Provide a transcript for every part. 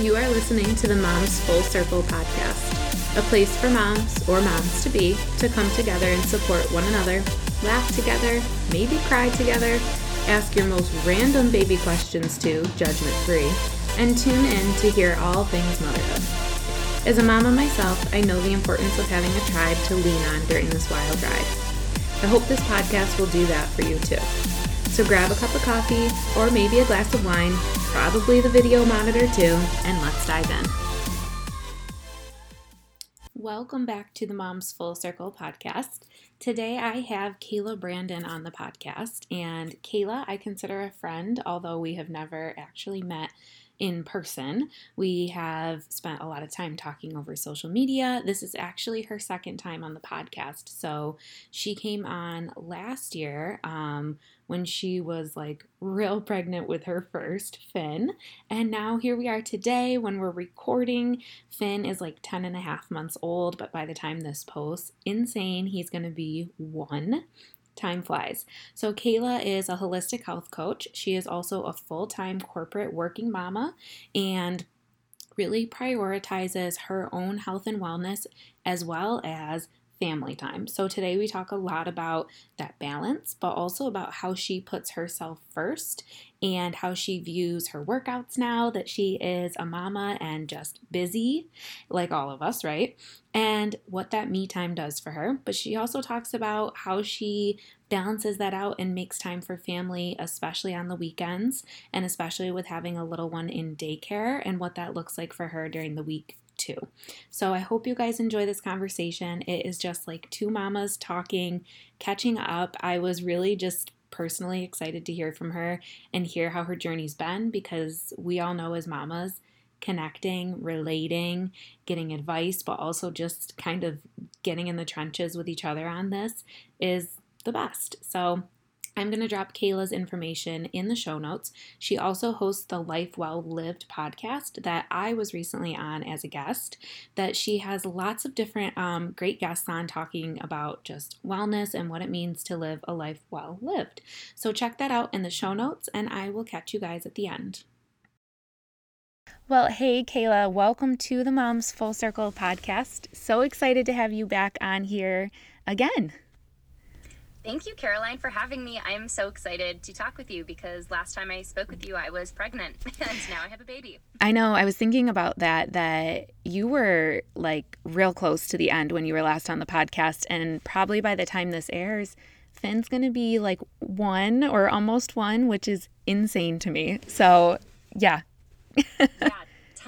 You are listening to the Moms Full Circle podcast, a place for moms or moms to be to come together and support one another, laugh together, maybe cry together, ask your most random baby questions too, judgment free, and tune in to hear all things motherhood. As a mama myself, I know the importance of having a tribe to lean on during this wild ride. I hope this podcast will do that for you too. So grab a cup of coffee or maybe a glass of wine, probably the video monitor too, and let's dive in. Welcome back to the Moms Full Circle podcast. Today I have Kayla Brandon on the podcast, and Kayla I consider a friend, although we have never actually met in person. We have spent a lot of time talking over social media. This is actually her second time on the podcast. So she came on last year um, when she was like real pregnant with her first, Finn. And now here we are today when we're recording. Finn is like 10 and a half months old, but by the time this posts, insane, he's going to be one. Time flies. So, Kayla is a holistic health coach. She is also a full time corporate working mama and really prioritizes her own health and wellness as well as family time. So today we talk a lot about that balance, but also about how she puts herself first and how she views her workouts now that she is a mama and just busy, like all of us, right? And what that me time does for her. But she also talks about how she balances that out and makes time for family, especially on the weekends, and especially with having a little one in daycare and what that looks like for her during the week too. So I hope you guys enjoy this conversation. It is just like two mamas talking, catching up. I was really just personally excited to hear from her and hear how her journey's been because we all know as mamas, connecting, relating, getting advice, but also just kind of getting in the trenches with each other on this is the best. So I'm going to drop Kayla's information in the show notes. She also hosts the Life Well Lived podcast that I was recently on as a guest. That she has lots of different um, great guests on talking about just wellness and what it means to live a life well lived. So check that out in the show notes, and I will catch you guys at the end. Well, hey, Kayla, welcome to the Moms Full Circle podcast. So excited to have you back on here again. Thank you, Caroline, for having me. I am so excited to talk with you because last time I spoke with you, I was pregnant and now I have a baby. I know. I was thinking about that, that you were like real close to the end when you were last on the podcast. And probably by the time this airs, Finn's going to be like one or almost one, which is insane to me. So, yeah. yeah,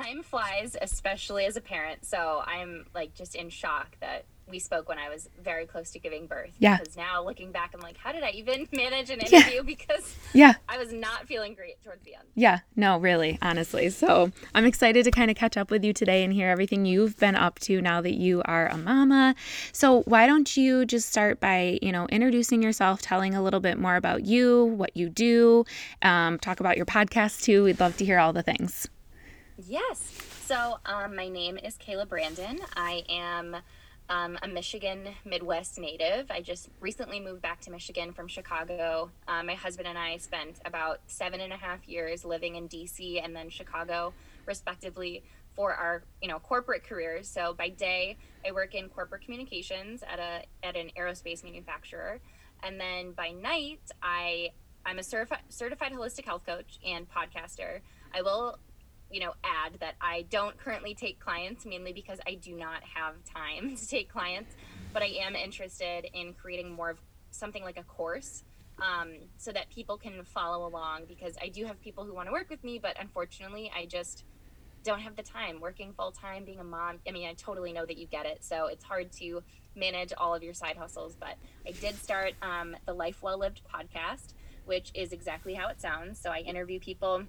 time flies, especially as a parent. So I'm like just in shock that we spoke when I was very close to giving birth. Yeah. Because now looking back, I'm like, how did I even manage an interview? Yeah. Because yeah, I was not feeling great towards the end. Yeah. No, really, honestly. So I'm excited to kind of catch up with you today and hear everything you've been up to now that you are a mama. So why don't you just start by, you know, introducing yourself, telling a little bit more about you, what you do, um, talk about your podcast too. We'd love to hear all the things. Yes. So um, my name is Kayla Brandon. I am um, a Michigan Midwest native. I just recently moved back to Michigan from Chicago. Uh, my husband and I spent about seven and a half years living in DC and then Chicago, respectively, for our you know corporate careers. So by day, I work in corporate communications at a at an aerospace manufacturer, and then by night, I I'm a certified certified holistic health coach and podcaster. I will you know, add that I don't currently take clients mainly because I do not have time to take clients, but I am interested in creating more of something like a course um, so that people can follow along because I do have people who want to work with me, but unfortunately, I just don't have the time working full time, being a mom. I mean, I totally know that you get it. So it's hard to manage all of your side hustles. But I did start um, the Life Well Lived podcast, which is exactly how it sounds. So I interview people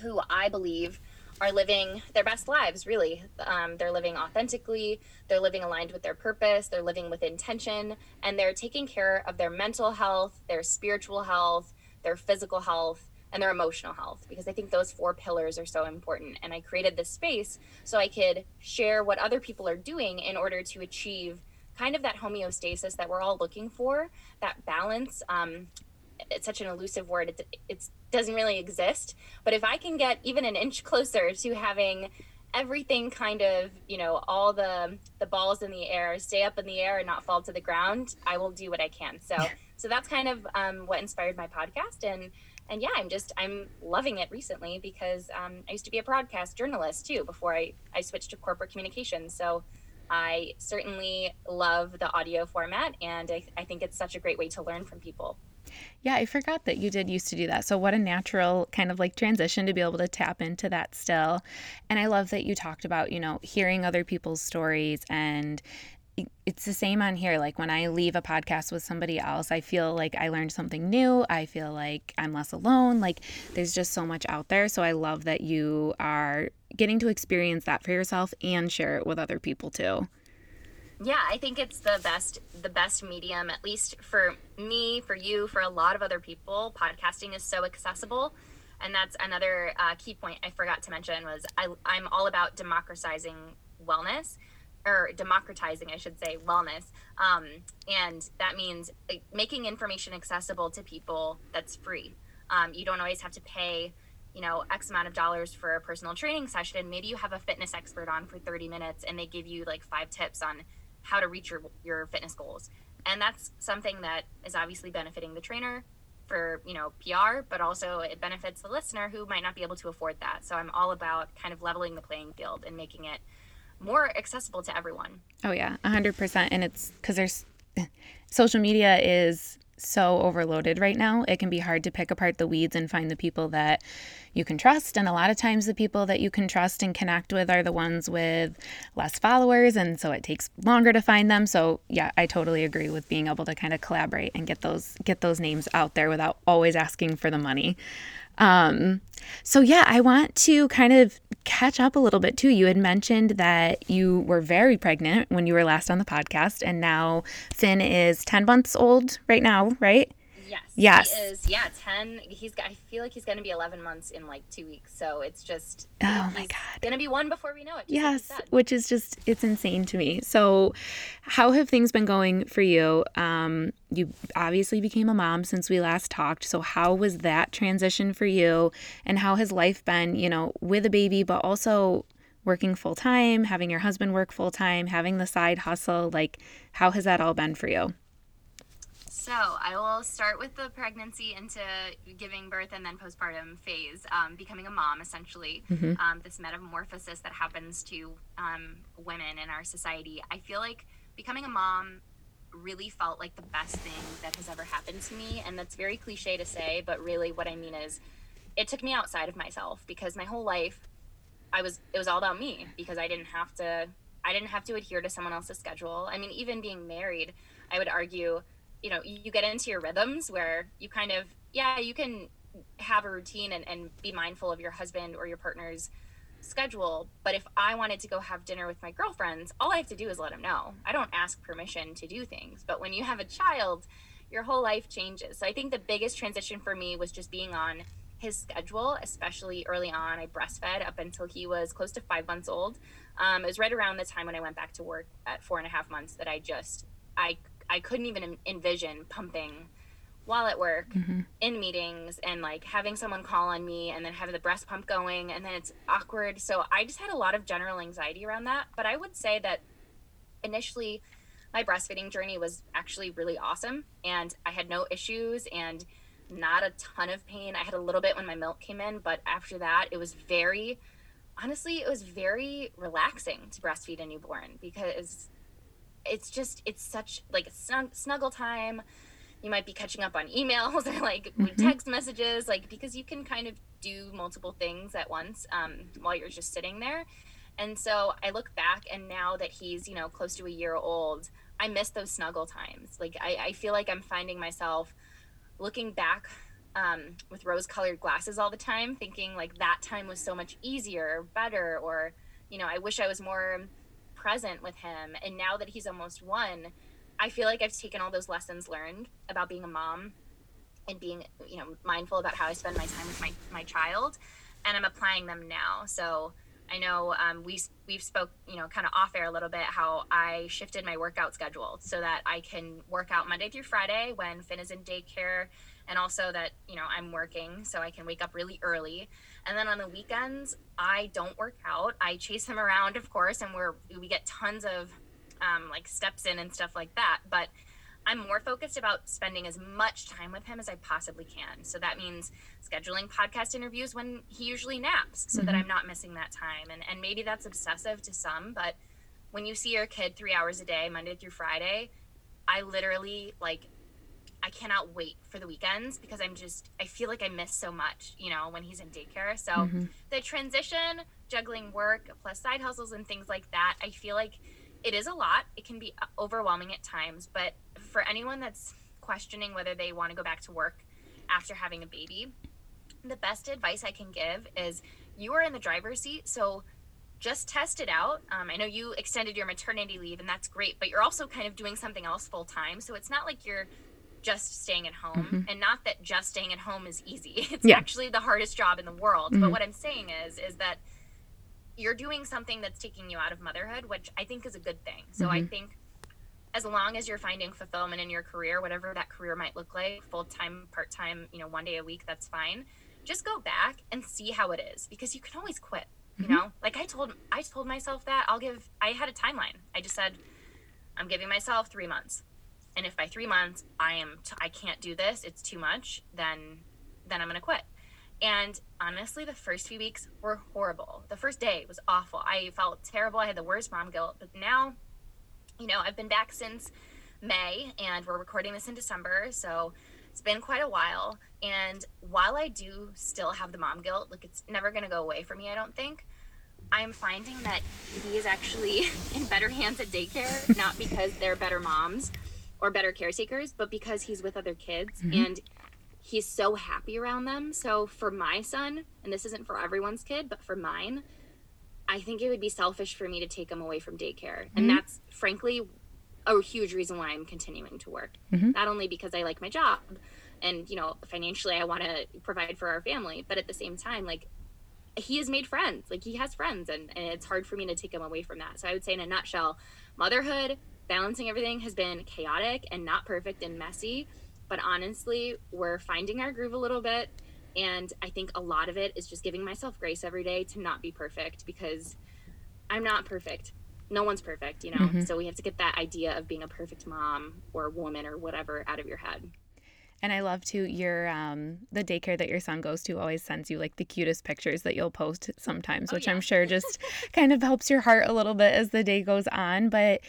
who I believe are living their best lives, really. Um, they're living authentically, they're living aligned with their purpose, they're living with intention, and they're taking care of their mental health, their spiritual health, their physical health, and their emotional health because I think those four pillars are so important. And I created this space so I could share what other people are doing in order to achieve kind of that homeostasis that we're all looking for, that balance. Um, it's such an elusive word. It's, it's doesn't really exist. But if I can get even an inch closer to having everything kind of you know all the the balls in the air stay up in the air and not fall to the ground i will do what i can. So so that's kind of um, what inspired my podcast. And and yeah i'm just i'm loving it recently because um, i used to be a broadcast journalist too before i i switched to corporate communications. So i certainly love the audio format and I, I think it's such a great way to learn from people yeah, I forgot that you did used to do that. So, what a natural kind of like transition to be able to tap into that still. And I love that you talked about, you know, hearing other people's stories and it's the same on here. Like when I leave a podcast with somebody else, I feel like I learned something new. I feel like I'm less alone. Like there's just so much out there. So I love that you are getting to experience that for yourself and share it with other people too yeah i think it's the best the best medium at least for me for you for a lot of other people. Podcasting is so accessible. And that's another uh, key point i forgot to mention was I, i'm all about democratizing wellness or democratizing i should say wellness. Um, and that means like, making information accessible to people that's free. Um, you don't always have to pay you know x amount of dollars for a personal training session. Maybe you have a fitness expert on for 30 minutes and they give you like five tips on how to reach your your fitness goals. And that's something that is obviously benefiting the trainer for, you know, PR, but also it benefits the listener who might not be able to afford that. So I'm all about kind of leveling the playing field and making it more accessible to everyone. Oh yeah, 100% and it's cuz there's social media is so overloaded right now. It can be hard to pick apart the weeds and find the people that you can trust. And a lot of times, the people that you can trust and connect with are the ones with less followers. And so it takes longer to find them. So, yeah, I totally agree with being able to kind of collaborate and get those get those names out there without always asking for the money. Um, so, yeah, I want to kind of catch up a little bit too. You had mentioned that you were very pregnant when you were last on the podcast, and now Finn is 10 months old right now, right? Yes. Yes. He is. Yeah, ten. He's. I feel like he's going to be eleven months in like two weeks. So it's just. Oh my god. Going to be one before we know it. Yes, like which is just it's insane to me. So, how have things been going for you? Um, you obviously became a mom since we last talked. So how was that transition for you? And how has life been? You know, with a baby, but also working full time, having your husband work full time, having the side hustle. Like, how has that all been for you? So I will start with the pregnancy into giving birth and then postpartum phase, um, becoming a mom essentially. Mm-hmm. Um, this metamorphosis that happens to um, women in our society. I feel like becoming a mom really felt like the best thing that has ever happened to me, and that's very cliche to say, but really what I mean is, it took me outside of myself because my whole life, I was it was all about me because I didn't have to I didn't have to adhere to someone else's schedule. I mean, even being married, I would argue you know you get into your rhythms where you kind of yeah you can have a routine and, and be mindful of your husband or your partner's schedule. But if i wanted to go have dinner with my girlfriends all i have to do is let them know. I don't ask permission to do things. But when you have a child your whole life changes. So i think the biggest transition for me was just being on his schedule especially early on. I breastfed up until he was close to five months old. Um, it was right around the time when i went back to work at four and a half months that i just i I couldn't even envision pumping while at work mm-hmm. in meetings and like having someone call on me and then having the breast pump going and then it's awkward. So I just had a lot of general anxiety around that. But I would say that initially my breastfeeding journey was actually really awesome and I had no issues and not a ton of pain. I had a little bit when my milk came in, but after that it was very honestly it was very relaxing to breastfeed a newborn because it's just it's such like snug, snuggle time. You might be catching up on emails or like mm-hmm. text messages like because you can kind of do multiple things at once um, while you're just sitting there. And so i look back and now that he's you know close to a year old i miss those snuggle times. Like i, I feel like i'm finding myself looking back um, with rose colored glasses all the time thinking like that time was so much easier better or you know i wish i was more present with him. And now that he's almost one, I feel like I've taken all those lessons learned about being a mom and being, you know, mindful about how I spend my time with my, my child and I'm applying them now. So I know um, we we've spoke you know kind of off air a little bit how I shifted my workout schedule so that I can work out Monday through Friday when Finn is in daycare and also that you know i'm working so i can wake up really early and then on the weekends i don't work out. I chase him around of course and we're we get tons of um, like steps in and stuff like that. But i'm more focused about spending as much time with him as i possibly can. So that means scheduling podcast interviews when he usually naps so mm-hmm. that i'm not missing that time. And, and maybe that's obsessive to some but when you see your kid three hours a day monday through friday i literally like I cannot wait for the weekends because I'm just I feel like I miss so much, you know, when he's in daycare. So mm-hmm. the transition, juggling work plus side hustles and things like that, I feel like it is a lot. It can be overwhelming at times, but for anyone that's questioning whether they want to go back to work after having a baby, the best advice I can give is you are in the driver's seat, so just test it out. Um, I know you extended your maternity leave, and that's great, but you're also kind of doing something else full time. So it's not like you're just staying at home mm-hmm. and not that just staying at home is easy it's yeah. actually the hardest job in the world mm-hmm. but what i'm saying is is that you're doing something that's taking you out of motherhood which i think is a good thing so mm-hmm. i think as long as you're finding fulfillment in your career whatever that career might look like full-time part-time you know one day a week that's fine just go back and see how it is because you can always quit you mm-hmm. know like i told i told myself that i'll give i had a timeline i just said i'm giving myself three months and if by three months i am t- I can't do this it's too much then then i'm gonna quit. And honestly the first few weeks were horrible. The first day was awful. I felt terrible. I had the worst mom guilt. But now you know i've been back since may and we're recording this in december so it's been quite a while. And while i do still have the mom guilt like it's never to go away for me i don't think. I'm finding that he is actually in better hands at daycare not because they're better moms or better caretakers, but because he's with other kids mm-hmm. and he's so happy around them. So for my son, and this isn't for everyone's kid, but for mine, I think it would be selfish for me to take him away from daycare. Mm-hmm. And that's frankly a huge reason why I'm continuing to work. Mm-hmm. Not only because I like my job and, you know, financially I want to provide for our family, but at the same time, like he has made friends. Like he has friends and, and it's hard for me to take him away from that. So I would say in a nutshell, motherhood, balancing everything has been chaotic and not perfect and messy. But honestly, we're finding our groove a little bit. And I think a lot of it is just giving myself grace every day to not be perfect because I'm not perfect. No one's perfect, you know? Mm-hmm. So we have to get that idea of being a perfect mom or woman or whatever out of your head. And I love to your um the daycare that your son goes to always sends you like the cutest pictures that you'll post sometimes, oh, which yeah. I'm sure just kind of helps your heart a little bit as the day goes on. But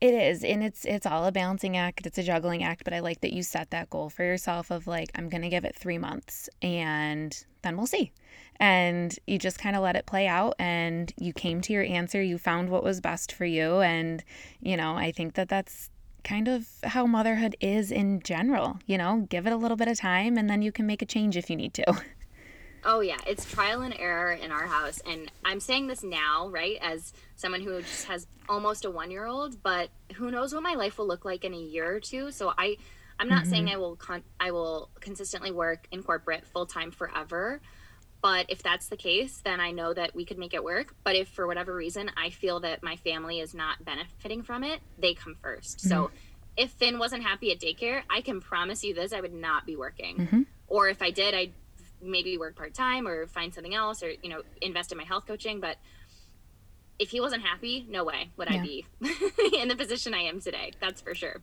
it is, and it's it's all a balancing act. It's a juggling act, but I like that you set that goal for yourself of like I'm going to give it 3 months and then we'll see. And you just kind of let it play out and you came to your answer, you found what was best for you and you know, I think that that's kind of how motherhood is in general, you know, give it a little bit of time and then you can make a change if you need to. Oh yeah, it's trial and error in our house, and I'm saying this now, right, as someone who just has almost a one year old, but who knows what my life will look like in a year or two. So I, I'm not mm-hmm. saying I will con- I will consistently work in corporate full time forever. But if that's the case, then I know that we could make it work. But if for whatever reason I feel that my family is not benefiting from it, they come 1st mm-hmm. So if Finn wasn't happy at daycare, I can promise you this: I would not be working. Mm-hmm. Or if I did, I'd maybe work part time or find something else or you know invest in my health coaching but if he wasn't happy no way would yeah. i be in the position i am today that's for sure.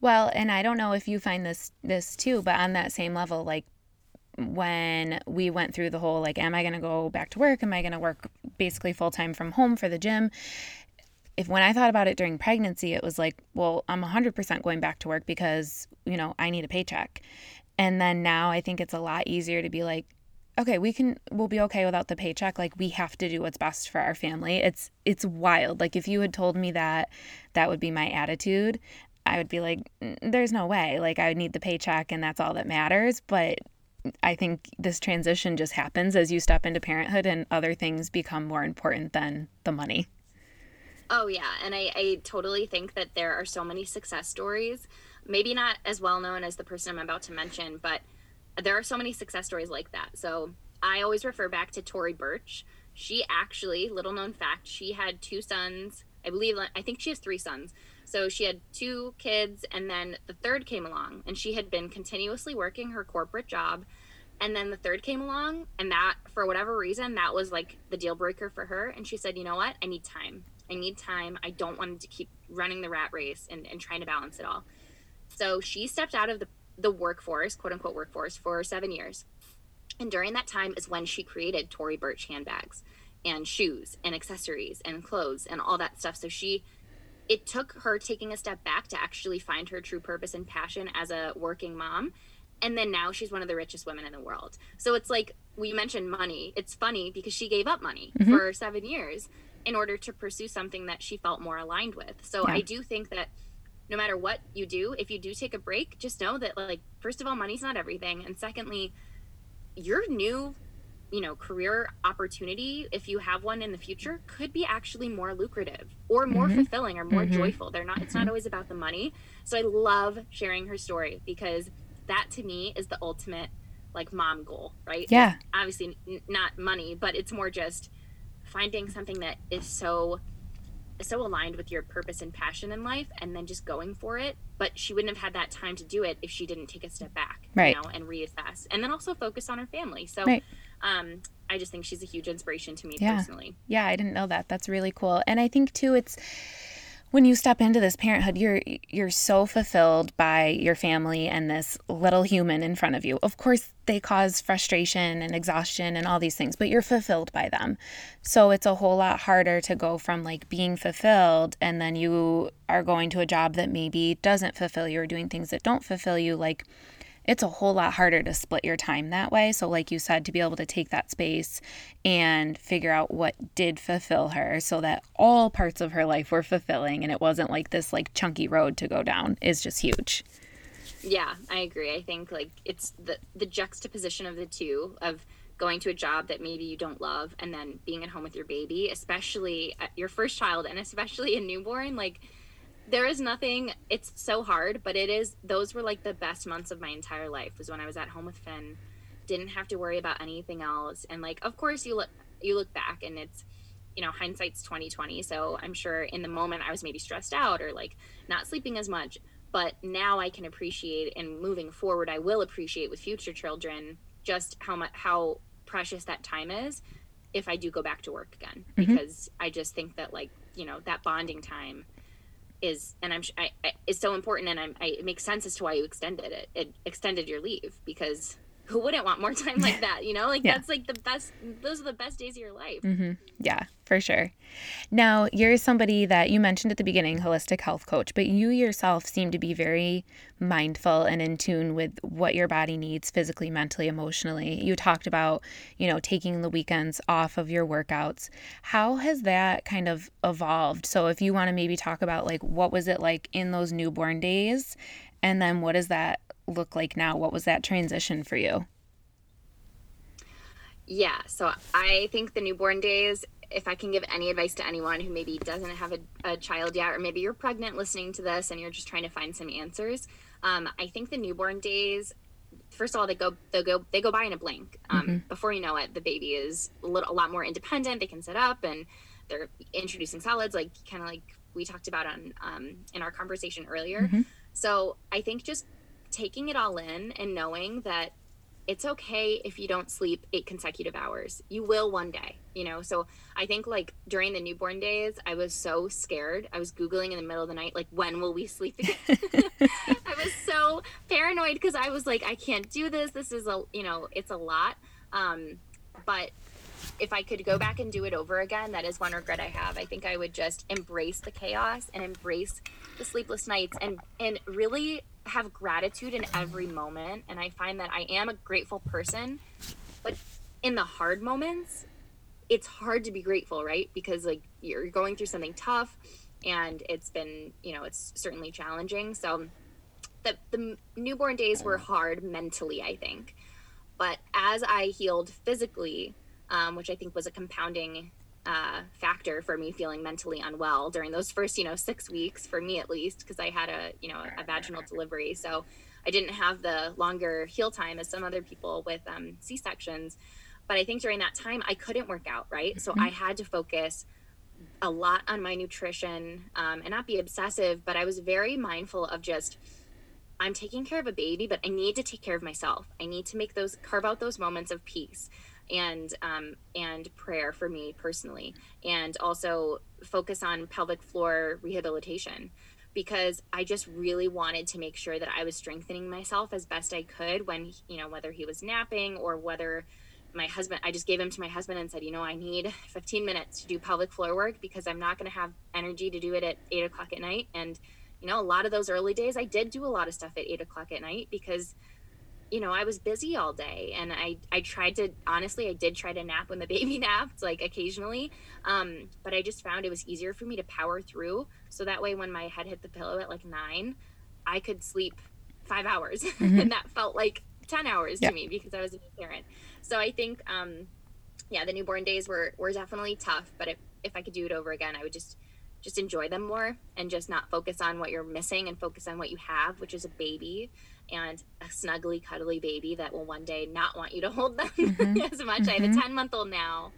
Well and i don't know if you find this this too but on that same level like when we went through the whole like am i going to go back to work? Am i going to work basically full time from home for the gym? If when i thought about it during pregnancy it was like well i'm 100% going back to work because you know i need a paycheck and then now I think it's a lot easier to be like, okay, we can we'll be okay without the paycheck. Like we have to do what's best for our family. It's it's wild. Like if you had told me that that would be my attitude, I would be like, there's no way. Like I would need the paycheck and that's all that matters. But I think this transition just happens as you step into parenthood and other things become more important than the money. Oh yeah, and I, I totally think that there are so many success stories maybe not as well known as the person I'm about to mention, but there are so many success stories like that. So I always refer back to Tory Burch. She actually, little known fact, she had two sons. I believe, I think she has three sons. So she had two kids, and then the third came along, and she had been continuously working her corporate job. And then the third came along, and that, for whatever reason, that was like the deal breaker for her. And she said, You know what? I need time. I need time. I don't want to keep running the rat race and, and trying to balance it all. So she stepped out of the, the workforce, quote unquote workforce, for seven years. And during that time is when she created Tory Burch handbags and shoes and accessories and clothes and all that stuff. So she, it took her taking a step back to actually find her true purpose and passion as a working mom. And then now she's one of the richest women in the world. So it's like we mentioned money. It's funny because she gave up money mm-hmm. for seven years in order to pursue something that she felt more aligned with. So yeah. I do think that no matter what you do, if you do take a break, just know that like first of all, money's not everything, and secondly, your new you know career opportunity if you have one in the future could be actually more lucrative or more mm-hmm. fulfilling or more mm-hmm. joyful they're not it's not mm-hmm. always about the money so i love sharing her story because that to me is the ultimate like mom goal right yeah obviously n- not money but it's more just finding something that is so so aligned with your purpose and passion in life and then just going for it but she wouldn't have had that time to do it if she didn't take a step back right. you know and reassess and then also focus on her family so right. um i just think she's a huge inspiration to me yeah. personally yeah i didn't know that that's really cool and i think too it's when you step into this parenthood you're you're so fulfilled by your family and this little human in front of you. Of course they cause frustration and exhaustion and all these things but you're fulfilled by them. So it's a whole lot harder to go from like being fulfilled and then you are going to a job that maybe doesn't fulfill you or doing things that don't fulfill you like it's a whole lot harder to split your time that way. So, like you said, to be able to take that space and figure out what did fulfill her so that all parts of her life were fulfilling and it wasn't like this like chunky road to go down is just huge. Yeah, I agree. I think like it's the the juxtaposition of the two of going to a job that maybe you don't love and then being at home with your baby, especially uh, your first child and especially a newborn, like there is nothing it's so hard but it is those were like the best months of my entire life was when i was at home with finn didn't have to worry about anything else and like of course you look you look back and it's you know hindsight's 2020 so i'm sure in the moment i was maybe stressed out or like not sleeping as much but now i can appreciate and moving forward i will appreciate with future children just how much how precious that time is if i do go back to work again mm-hmm. because i just think that like you know that bonding time is and i'm I, I, is so important and I'm, I, it makes sense as to why you extended it it extended your leave because who wouldn't want more time like that you know? Like yeah. that's like the best those are the best days of your life. Mm-hmm. yeah for sure. Now you're somebody that you mentioned at the beginning holistic health coach but you yourself seem to be very mindful and in tune with what your body needs physically mentally emotionally. You talked about you know taking the weekends off of your workouts. How has that kind of evolved? So if you want to maybe talk about like what was it like in those newborn days and then what does that look like now? What was that transition for you? Yeah, so I think the newborn days, if I can give any advice to anyone who maybe doesn't have a, a child yet, or maybe you're pregnant listening to this and you're just trying to find some answers, um, I think the newborn days, first of all, they go they go they go by in a blink. Um, mm-hmm. Before you know it, the baby is a, little, a lot more independent. They can sit up and they're introducing solids, like kind of like we talked about on um, in our conversation earlier. Mm-hmm. So I think just taking it all in and knowing that it's okay if you don't sleep eight consecutive hours. You will one day, you know? So I think like during the newborn days, I was so scared. I was Googling in the middle of the night, like, when will we sleep again? I was so paranoid because I was like, I can't do this. This is a, you know, it's a lot. Um, but if I could go back and do it over again, that is one regret I have. I think I would just embrace the chaos and embrace the sleepless nights and and really have gratitude in every moment. And I find that I am a grateful person, but in the hard moments, it's hard to be grateful, right? Because like you're going through something tough and it's been, you know, it's certainly challenging. So the the newborn days were hard mentally, I think. But as I healed physically, um, which I think was a compounding uh, factor for me feeling mentally unwell during those first, you know, six weeks for me at least, because I had a, you know, a vaginal delivery. So I didn't have the longer heal time as some other people with um, C sections. But I think during that time, I couldn't work out, right? So mm-hmm. I had to focus a lot on my nutrition um, and not be obsessive, but I was very mindful of just I'm taking care of a baby, but I need to take care of myself. I need to make those carve out those moments of peace and um, and prayer for me personally, and also focus on pelvic floor rehabilitation because I just really wanted to make sure that I was strengthening myself as best I could when you know whether he was napping or whether my husband I just gave him to my husband and said, you know, I need 15 minutes to do pelvic floor work because I'm not going to have energy to do it at eight o'clock at night. And you know, a lot of those early days, I did do a lot of stuff at eight o'clock at night because, you know, I was busy all day, and I I tried to honestly, I did try to nap when the baby napped, like occasionally, um, but I just found it was easier for me to power through, so that way when my head hit the pillow at like nine, I could sleep five hours, mm-hmm. and that felt like ten hours to me because I was a new parent. So I think, um, yeah, the newborn days were were definitely tough, but if if I could do it over again, I would just just enjoy them more and just not focus on what you're missing and focus on what you have, which is a baby and a snuggly, cuddly baby that will one day not want you to hold them mm-hmm. as much. Mm-hmm. I have a mm-hmm. 10 month old now.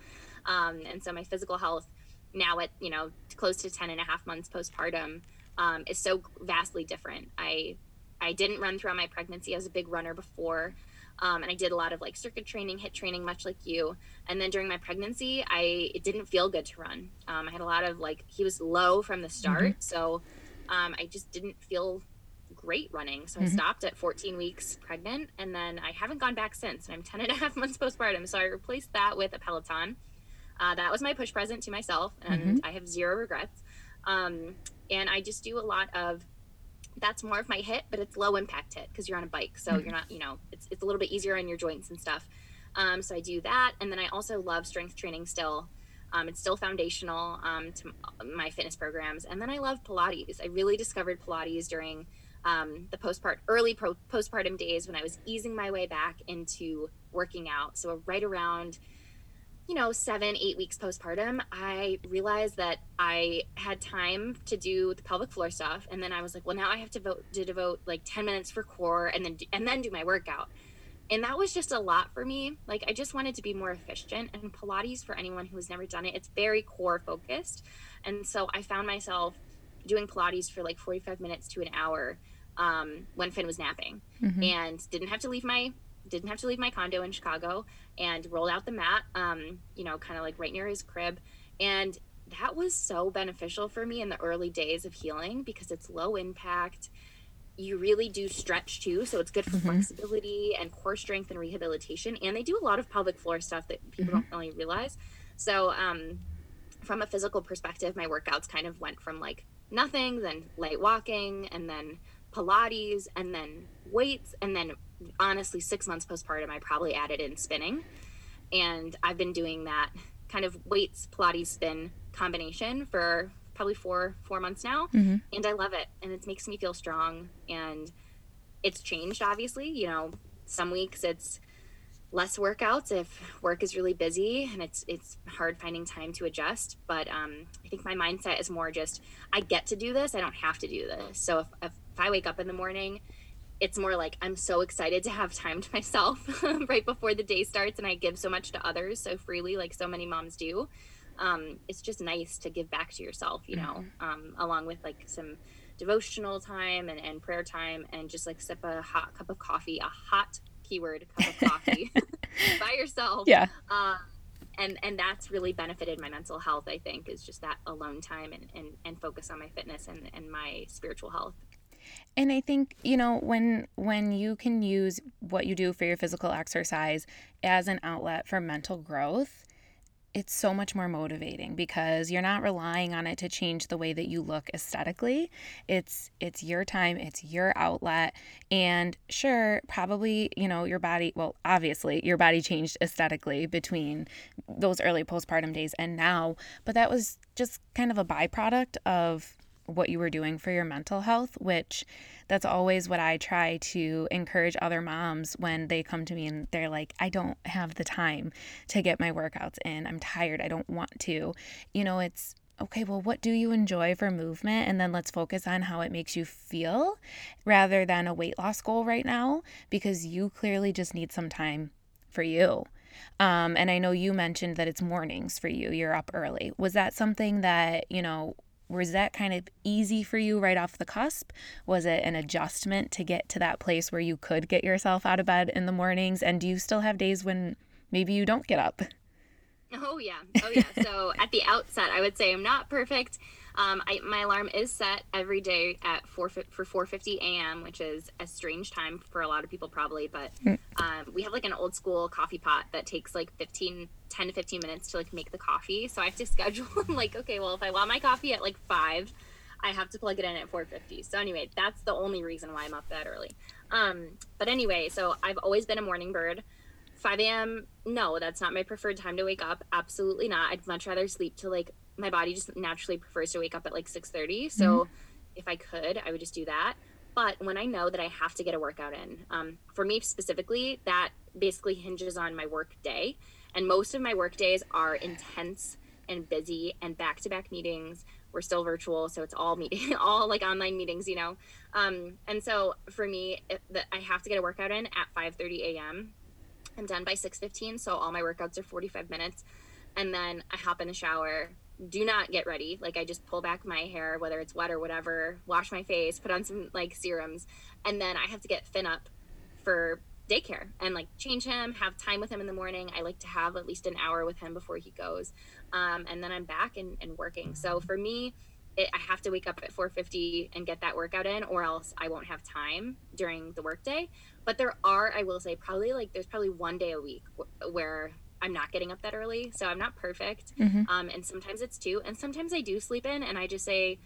Um, and so my physical health now at, you know, close to 10 and a half months postpartum um, is so vastly different. I, I didn't run throughout my pregnancy. I was a big runner before. Um, and I did a lot of like circuit training, HIIT training, much like you. And then during my pregnancy, I it didn't feel good to run. Um, I had a lot of like he was low from the start, mm-hmm. so um, I just didn't feel great running. So mm-hmm. I stopped at 14 weeks pregnant, and then I haven't gone back since. And I'm 10 and a half months postpartum, so I replaced that with a Peloton. Uh, that was my push present to myself, and mm-hmm. I have zero regrets. Um, and I just do a lot of that's more of my HIIT, but it's low impact HIIT because you're on a bike. So mm-hmm. you're not, you know, it's, it's a little bit easier on your joints and stuff. Um, so I do that. And then I also love strength training still. Um, it's still foundational um, to my fitness programs. And then I love Pilates. I really discovered Pilates during um, the postpart early pro- postpartum days when I was easing my way back into working out. So right around you know, seven, eight weeks postpartum, I realized that I had time to do the pelvic floor stuff. And then I was like, well, now I have to vote to devote like 10 minutes for core and then, and then do my workout. And that was just a lot for me. Like, I just wanted to be more efficient. And Pilates, for anyone who has never done it, it's very core focused. And so I found myself doing Pilates for like 45 minutes to an hour um, when Finn was napping mm-hmm. and didn't have to leave my didn't have to leave my condo in Chicago and rolled out the mat, um, you know, kind of like right near his crib. And that was so beneficial for me in the early days of healing because it's low impact. You really do stretch too, so it's good for mm-hmm. flexibility and core strength and rehabilitation. And they do a lot of pelvic floor stuff that people mm-hmm. don't really realize. So, um, from a physical perspective, my workouts kind of went from like nothing, then light walking, and then Pilates, and then weights, and then honestly, six months postpartum, I probably added in spinning. And I've been doing that kind of weights, Pilates, spin combination for probably four four months now mm-hmm. and i love it and it makes me feel strong and it's changed obviously you know some weeks it's less workouts if work is really busy and it's it's hard finding time to adjust but um, i think my mindset is more just i get to do this i don't have to do this so if, if, if i wake up in the morning it's more like I'm so excited to have time to myself right before the day starts, and I give so much to others so freely, like so many moms do. Um, it's just nice to give back to yourself, you know, mm-hmm. um, along with like some devotional time and, and prayer time, and just like sip a hot cup of coffee, a hot keyword cup of coffee by yourself. Yeah. Uh, and and that's really benefited my mental health i think is just that alone time and and, and focus on my fitness and, and my spiritual health and I think, you know, when when you can use what you do for your physical exercise as an outlet for mental growth, it's so much more motivating because you're not relying on it to change the way that you look aesthetically. It's it's your time, it's your outlet. And sure, probably, you know, your body, well, obviously, your body changed aesthetically between those early postpartum days and now, but that was just kind of a byproduct of what you were doing for your mental health, which that's always what I try to encourage other moms when they come to me and they're like, I don't have the time to get my workouts in. I'm tired. I don't want to. You know, it's okay, well, what do you enjoy for movement? And then let's focus on how it makes you feel rather than a weight loss goal right now because you clearly just need some time for you. Um, and I know you mentioned that it's mornings for you. You're up early. Was that something that, you know, was that kind of easy for you right off the cusp? Was it an adjustment to get to that place where you could get yourself out of bed in the mornings? And do you still have days when maybe you don't get up? Oh, yeah. Oh, yeah. so at the outset, I would say I'm not perfect. Um, I, my alarm is set every day at 4 for 4:50 a.m., which is a strange time for a lot of people probably, but mm. um, we have like an old school coffee pot that takes like 15 10 to 15 minutes to like make the coffee. So I have to schedule like okay, well if I want my coffee at like 5, I have to plug it in at 4:50. So anyway, that's the only reason why I'm up that early. Um, but anyway, so I've always been a morning bird. 5 a.m. No, that's not my preferred time to wake up. Absolutely not. I'd much rather sleep till like my body just naturally prefers to wake up at like 6.30 so mm-hmm. if i could i would just do that. But when i know that i have to get a workout in um, for me specifically that basically hinges on my work day. And most of my work days are intense and busy and back-to-back meetings. We're still virtual so it's all meeting all like online meetings you know? Um, and so for me it, the, i have to get a workout in at 5.30 a.m i'm done by 6.15 so all my workouts are 45 minutes. And then i hop in the shower do not get ready. Like I just pull back my hair, whether it's wet or whatever, wash my face, put on some like serums, and then I have to get Finn up for daycare and like change him, have time with him in the morning. I like to have at least an hour with him before he goes, um, and then I'm back and, and working. So for me, it, I have to wake up at 4:50 and get that workout in, or else I won't have time during the workday. But there are, I will say, probably like there's probably one day a week where I'm not getting up that early, so I'm not perfect. Mm-hmm. Um, and sometimes it's two, and sometimes I do sleep in, and I just say,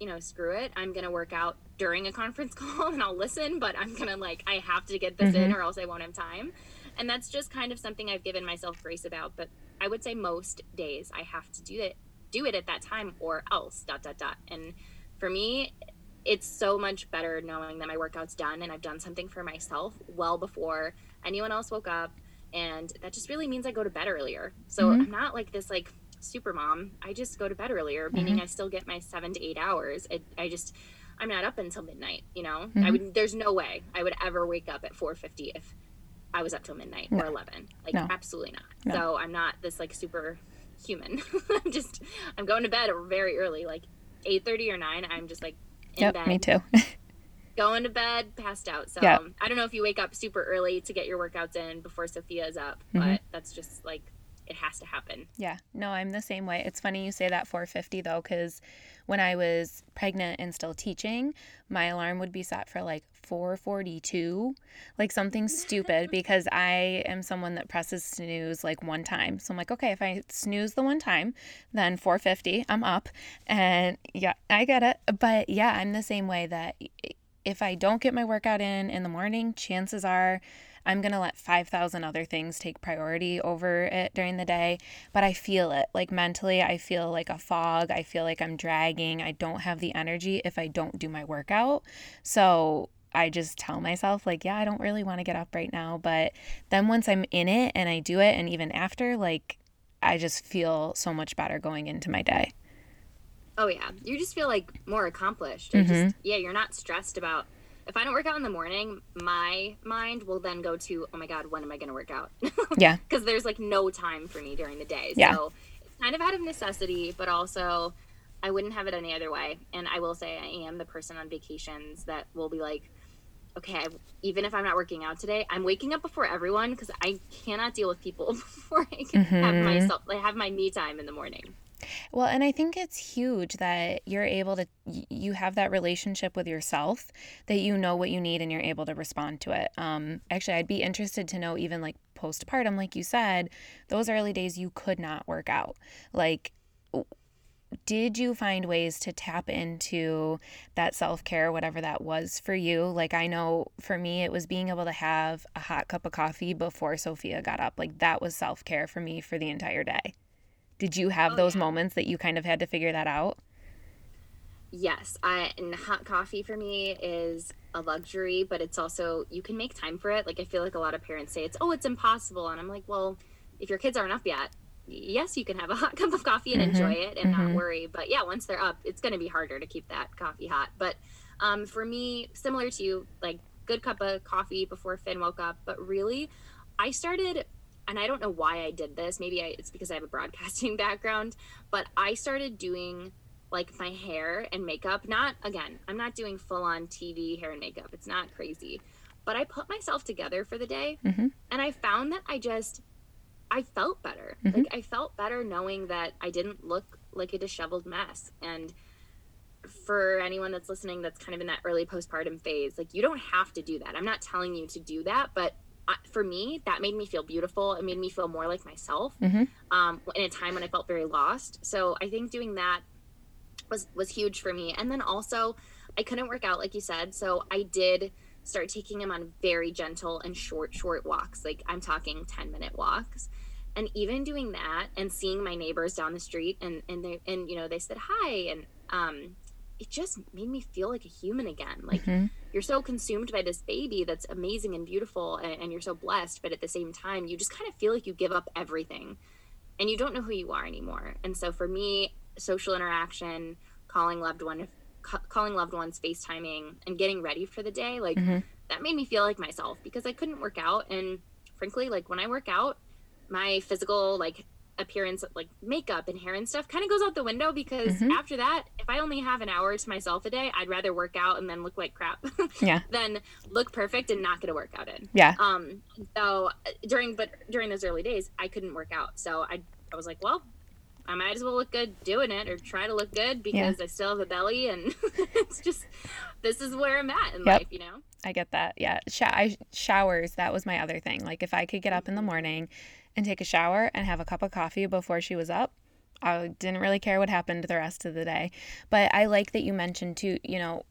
you know, screw it. I'm gonna work out during a conference call, and I'll listen, but I'm gonna like I have to get this mm-hmm. in, or else I won't have time. And that's just kind of something I've given myself grace about. But I would say most days I have to do it, do it at that time, or else. Dot dot dot. And for me, it's so much better knowing that my workout's done and I've done something for myself well before anyone else woke up and that just really means I go to bed earlier. So mm-hmm. I'm not like this like super mom. I just go to bed earlier, mm-hmm. meaning I still get my seven to eight hours. It, I just I'm not up until midnight. You know, mm-hmm. I would. There's no way I would ever wake up at 4:50 if I was up till midnight no. or 11. Like no. absolutely not. No. So I'm not this like super human. I'm just I'm going to bed very early, like 8:30 or 9. I'm just like in yep, bed. Me too. going to bed, passed out. So yeah. I don't know if you wake up super early to get your workouts in before Sophia is up, mm-hmm. but that's just like it has to happen. Yeah. No, I'm the same way. It's funny you say that 450 though cuz when I was pregnant and still teaching, my alarm would be set for like 442, like something stupid because I am someone that presses snooze like one time. So I'm like, okay, if I snooze the one time, then 450, I'm up. And yeah, I get it. But yeah, I'm the same way that if I don't get my workout in in the morning, chances are I'm going to let 5,000 other things take priority over it during the day. But I feel it. Like mentally, I feel like a fog. I feel like I'm dragging. I don't have the energy if I don't do my workout. So I just tell myself, like, yeah, I don't really want to get up right now. But then once I'm in it and I do it, and even after, like, I just feel so much better going into my day. Oh yeah, you just feel like more accomplished. Mm-hmm. Just, yeah, you're not stressed about. If I don't work out in the morning, my mind will then go to, oh my god, when am I going to work out? yeah, because there's like no time for me during the day. Yeah. So it's kind of out of necessity, but also I wouldn't have it any other way. And I will say, I am the person on vacations that will be like, okay, I, even if I'm not working out today, I'm waking up before everyone because I cannot deal with people before I can mm-hmm. have myself, like have my me time in the morning. Well, and I think it's huge that you're able to, you have that relationship with yourself, that you know what you need and you're able to respond to it. Um, actually, I'd be interested to know, even like postpartum, like you said, those early days you could not work out. Like, did you find ways to tap into that self care, whatever that was for you? Like, I know for me, it was being able to have a hot cup of coffee before Sophia got up. Like, that was self care for me for the entire day. Did you have oh, those yeah. moments that you kind of had to figure that out? Yes, I and hot coffee for me is a luxury, but it's also you can make time for it. Like I feel like a lot of parents say it's oh it's impossible, and I'm like, well, if your kids aren't up yet, yes, you can have a hot cup of coffee and mm-hmm. enjoy it and mm-hmm. not worry. But yeah, once they're up, it's going to be harder to keep that coffee hot. But um, for me, similar to you, like good cup of coffee before Finn woke up. But really, I started and I don't know why I did this. Maybe I, it's because I have a broadcasting background, but I started doing like my hair and makeup. Not again, I'm not doing full on TV hair and makeup. It's not crazy, but I put myself together for the day, mm-hmm. and I found that I just I felt better. Mm-hmm. Like I felt better knowing that I didn't look like a disheveled mess. And for anyone that's listening that's kind of in that early postpartum phase, like you don't have to do that. I'm not telling you to do that, but for me, that made me feel beautiful. It made me feel more like myself mm-hmm. um, in a time when I felt very lost. So I think doing that was was huge for me. And then also, I couldn't work out like you said, so I did start taking him on very gentle and short, short walks. Like I'm talking 10 minute walks. And even doing that and seeing my neighbors down the street and, and they, and, you know, they said hi and, um, it just made me feel like a human again. Like mm-hmm. You're so consumed by this baby that's amazing and beautiful and, and, you're so blessed, but at the same time, you just kind of feel like you give up everything and you don't know who you are anymore. And so for me, social interaction, calling loved one calling loved ones, FaceTiming, and getting ready for the day, like mm-hmm. that made me feel like myself because I couldn't work out. And frankly, like when I work out, my physical like appearance, like makeup and hair and stuff, kind of goes out the window because mm-hmm. after that, if I only have an hour to myself a day, I'd rather work out and then look like crap, yeah, than look perfect and not get a workout in. Yeah. Um. So uh, during, but during those early days, I couldn't work out, so I I was like, well, I might as well look good doing it or try to look good because yeah. I still have a belly and it's just this is where I'm at in yep. life, you know. I get that. Yeah, Sh- I, showers. That was my other thing. Like if I could get up in the morning and take a shower and have a cup of coffee before she was up, I didn't really care what happened the rest of the day. But I like that you mentioned too. You know,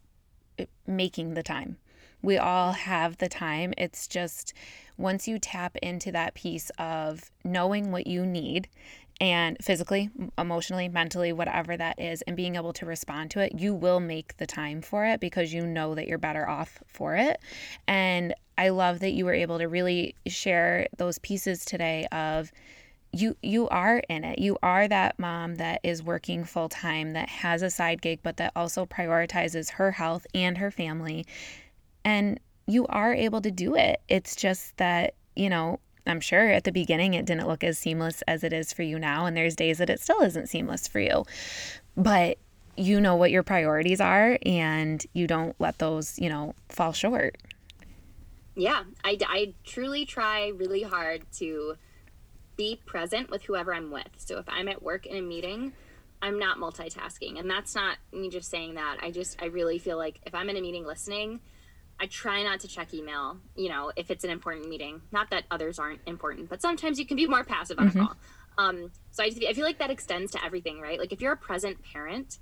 making the time. We all have the time. It's just once you tap into that piece of knowing what you need and physically, emotionally, mentally, whatever that is, and being able to respond to it, you will make the time for it because you know that you're better off for it. And I love that you were able to really share those pieces today of you you are in it. You are that mom that is working full time, that has a side gig, but that also prioritizes her health and her family. And you are able to do it. It's just that, you know, I'm sure at the beginning it didn't look as seamless as it is for you now. And there's days that it still isn't seamless for you. But you know what your priorities are and you don't let those, you know, fall short. Yeah, I, I truly try really hard to be present with whoever I'm with. So if I'm at work in a meeting, I'm not multitasking. And that's not me just saying that. I just, I really feel like if I'm in a meeting listening, I try not to check email, you know, if it's an important meeting. Not that others aren't important, but sometimes you can be more passive on mm-hmm. a call. Um, so I, just, I feel like that extends to everything, right? Like if you're a present parent,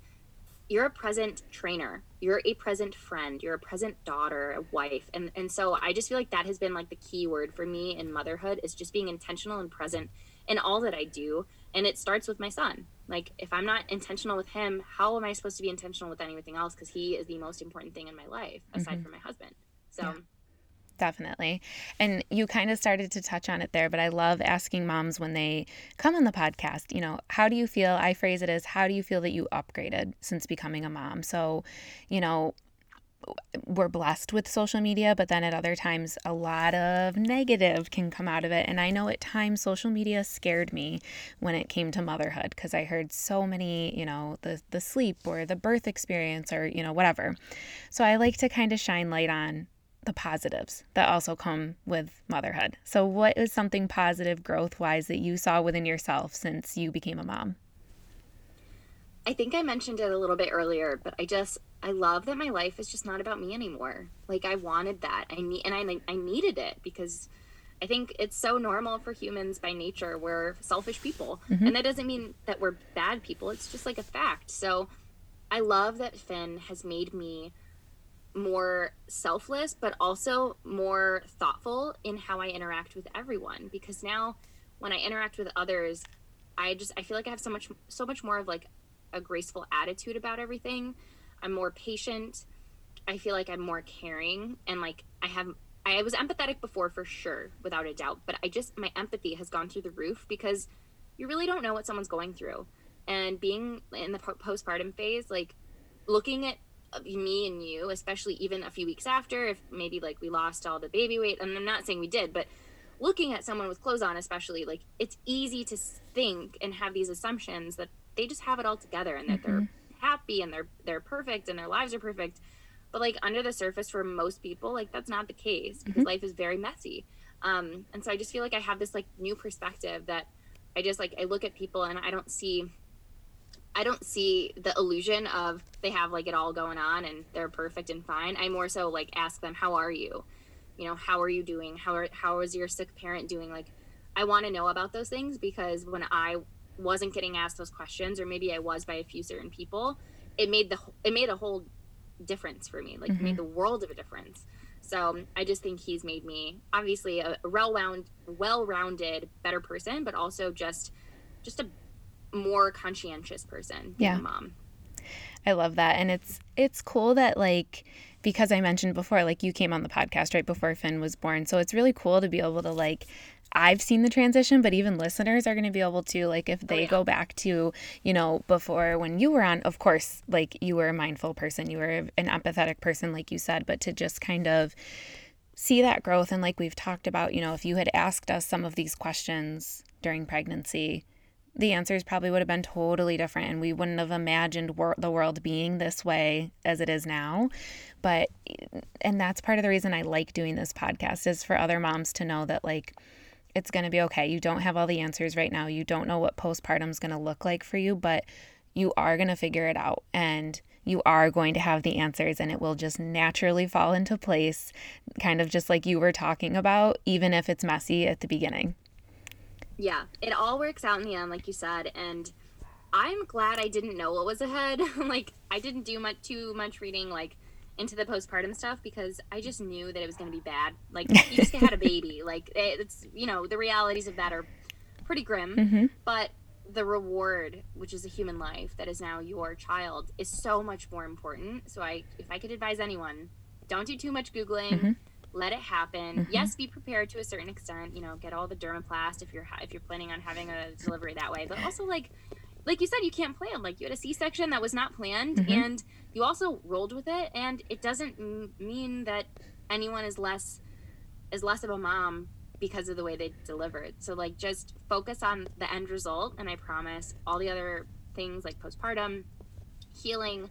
you're a present trainer, you're a present friend, you're a present daughter, a wife. And, and so I just feel like that has been like the key word for me in motherhood is just being intentional and present in all that I do. And it starts with my son. Like, if I'm not intentional with him, how am I supposed to be intentional with anything else? Because he is the most important thing in my life, aside mm-hmm. from my husband. So, yeah, definitely. And you kind of started to touch on it there, but I love asking moms when they come on the podcast, you know, how do you feel? I phrase it as, how do you feel that you upgraded since becoming a mom? So, you know, we're blessed with social media, but then at other times, a lot of negative can come out of it. And I know at times social media scared me when it came to motherhood because I heard so many, you know, the, the sleep or the birth experience or, you know, whatever. So I like to kind of shine light on the positives that also come with motherhood. So, what is something positive growth wise that you saw within yourself since you became a mom? I think I mentioned it a little bit earlier, but I just I love that my life is just not about me anymore. Like I wanted that. I need and I I needed it because I think it's so normal for humans by nature. We're selfish people. Mm-hmm. And that doesn't mean that we're bad people. It's just like a fact. So I love that Finn has made me more selfless, but also more thoughtful in how I interact with everyone. Because now when I interact with others, I just I feel like I have so much so much more of like a graceful attitude about everything. I'm more patient. I feel like I'm more caring and like I have I was empathetic before for sure, without a doubt, but I just my empathy has gone through the roof because you really don't know what someone's going through. And being in the postpartum phase, like looking at uh, me and you, especially even a few weeks after, if maybe like we lost all the baby weight, and I'm not saying we did, but looking at someone with clothes on especially like it's easy to think and have these assumptions that they just have it all together and that mm-hmm. they're happy and they're they're perfect and their lives are perfect. But like under the surface for most people like that's not the case because mm-hmm. life is very messy. Um and so i just feel like i have this like new perspective that i just like i look at people and i don't see i don't see the illusion of they have like it all going on and they're perfect and fine. I more so like ask them how are you? You know how are you doing? How are how is your sick parent doing? Like i want to know about those things because when i wasn't getting asked those questions or maybe i was by a few certain people it made the it made a whole difference for me like mm-hmm. made the world of a difference. So i just think he's made me obviously a well-round well-rounded better person but also just just a more conscientious person yeah. mom. I love that and it's it's cool that like because i mentioned before like you came on the podcast right before finn was born so it's really cool to be able to like I've seen the transition, but even listeners are going to be able to, like, if they oh, yeah. go back to, you know, before when you were on, of course, like, you were a mindful person, you were an empathetic person, like you said, but to just kind of see that growth. And like we've talked about, you know, if you had asked us some of these questions during pregnancy, the answers probably would have been totally different and we wouldn't have imagined wor- the world being this way as it is now but and that's part of the reason i like doing this podcast is for other moms to know that like it's going to be okay. You don't have all the answers right now. You don't know what postpartum is going to look like for you, but you are going to figure it out and you are going to have the answers and it will just naturally fall into place, kind of just like you were talking about, even if it's messy at the beginning. Yeah, it all works out in the end, like you said. And I'm glad I didn't know what was ahead. like, I didn't do much too much reading, like, into the postpartum stuff because I just knew that it was going to be bad. Like you just had a baby. Like it's you know the realities of that are pretty grim, mm-hmm. but the reward, which is a human life that is now your child, is so much more important. So I, if I could advise anyone, don't do too much googling. Mm-hmm. Let it happen. Mm-hmm. Yes, be prepared to a certain extent. You know, get all the Dermoplast if you're if you're planning on having a delivery that way. But also like like you said, you can't plan. Like you had a C-section that was not planned, mm-hmm. and you also rolled with it. And it doesn't m- mean that anyone is less is less of a mom because of the way they delivered. So like just focus on the end result, and I promise all the other things like postpartum, healing,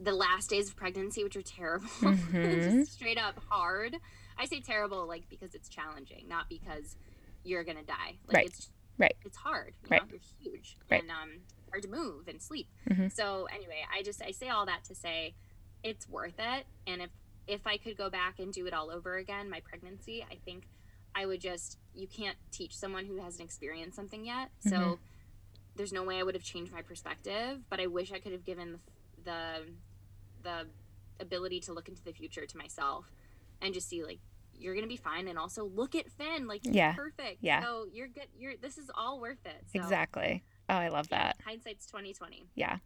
the last days of pregnancy, which are terrible, mm-hmm. straight up hard. I say terrible like because it's challenging, not because you're gonna die. Like right. it's Right. It's hard. You right. Know? You're huge. Right. And um, hard to move and sleep. Mm-hmm. So anyway, I just I say all that to say it's worth it. And if if I could go back and do it all over again, my pregnancy, I think I would just you can't teach someone who hasn't experienced something yet. So mm-hmm. there's no way I would have changed my perspective, but I wish I could have given the the, the ability to look into the future to myself and just see like you're gonna be fine and also look at finn like yeah perfect yeah so you're good you're this is all worth it so, exactly oh i love that hindsight's 2020 yeah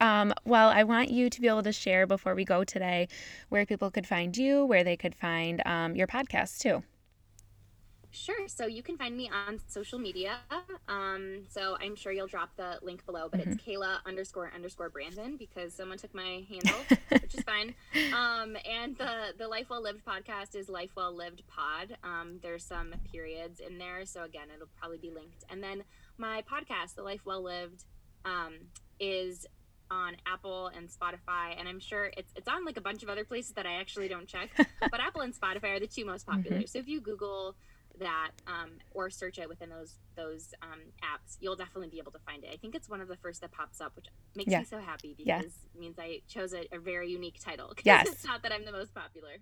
um, well, I want you to be able to share before we go today where people could find you, where they could find um, your podcast too. Sure. So you can find me on social media. Um, so I'm sure you'll drop the link below, but mm-hmm. it's Kayla underscore underscore Brandon because someone took my handle, which is fine. Um, and the the Life Well Lived podcast is Life Well Lived Pod. Um, there's some periods in there, so again, it'll probably be linked. And then my podcast, The Life Well Lived, um, is on Apple and Spotify, and I'm sure it's it's on like a bunch of other places that I actually don't check. but Apple and Spotify are the two most popular. Mm-hmm. So if you Google that um, or search it within those those um, apps, you'll definitely be able to find it. I think it's one of the first that pops up, which makes yeah. me so happy because yeah. it means I chose a, a very unique title. Yes, it's not that I'm the most popular.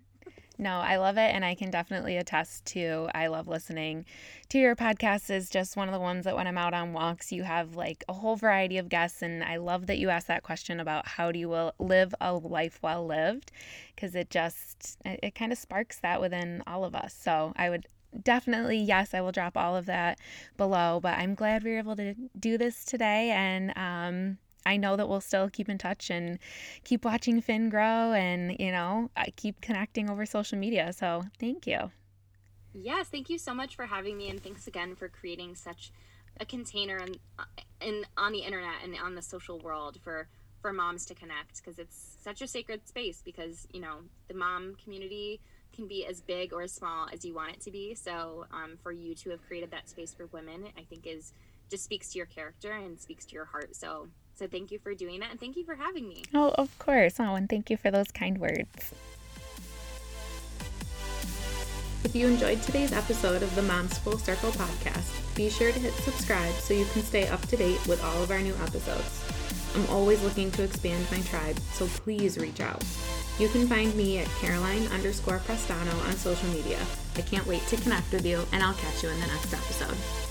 no, I love it, and I can definitely attest to. I love listening to your podcast. Is just one of the ones that when I'm out on walks, you have like a whole variety of guests, and I love that you asked that question about how do you live a life well lived, because it just it, it kind of sparks that within all of us. So I would definitely, yes, I will drop all of that below. But I'm glad we were able to do this today. And um, I know that we'll still keep in touch and keep watching Finn grow and, you know, I keep connecting over social media. So thank you. Yes, thank you so much for having me. And thanks again for creating such a container in, in on the internet and on the social world for for moms to connect because it's such a sacred space because you know the mom community can be as big or as small as you want it to be. So um, for you to have created that space for women, I think is just speaks to your character and speaks to your heart. So so thank you for doing that and thank you for having me. Oh, of course. Oh, and thank you for those kind words. If you enjoyed today's episode of the Moms Full Circle podcast, be sure to hit subscribe so you can stay up to date with all of our new episodes. I'm always looking to expand my tribe, so please reach out. You can find me at Caroline underscore Prestano on social media. I can't wait to connect with you, and I'll catch you in the next episode.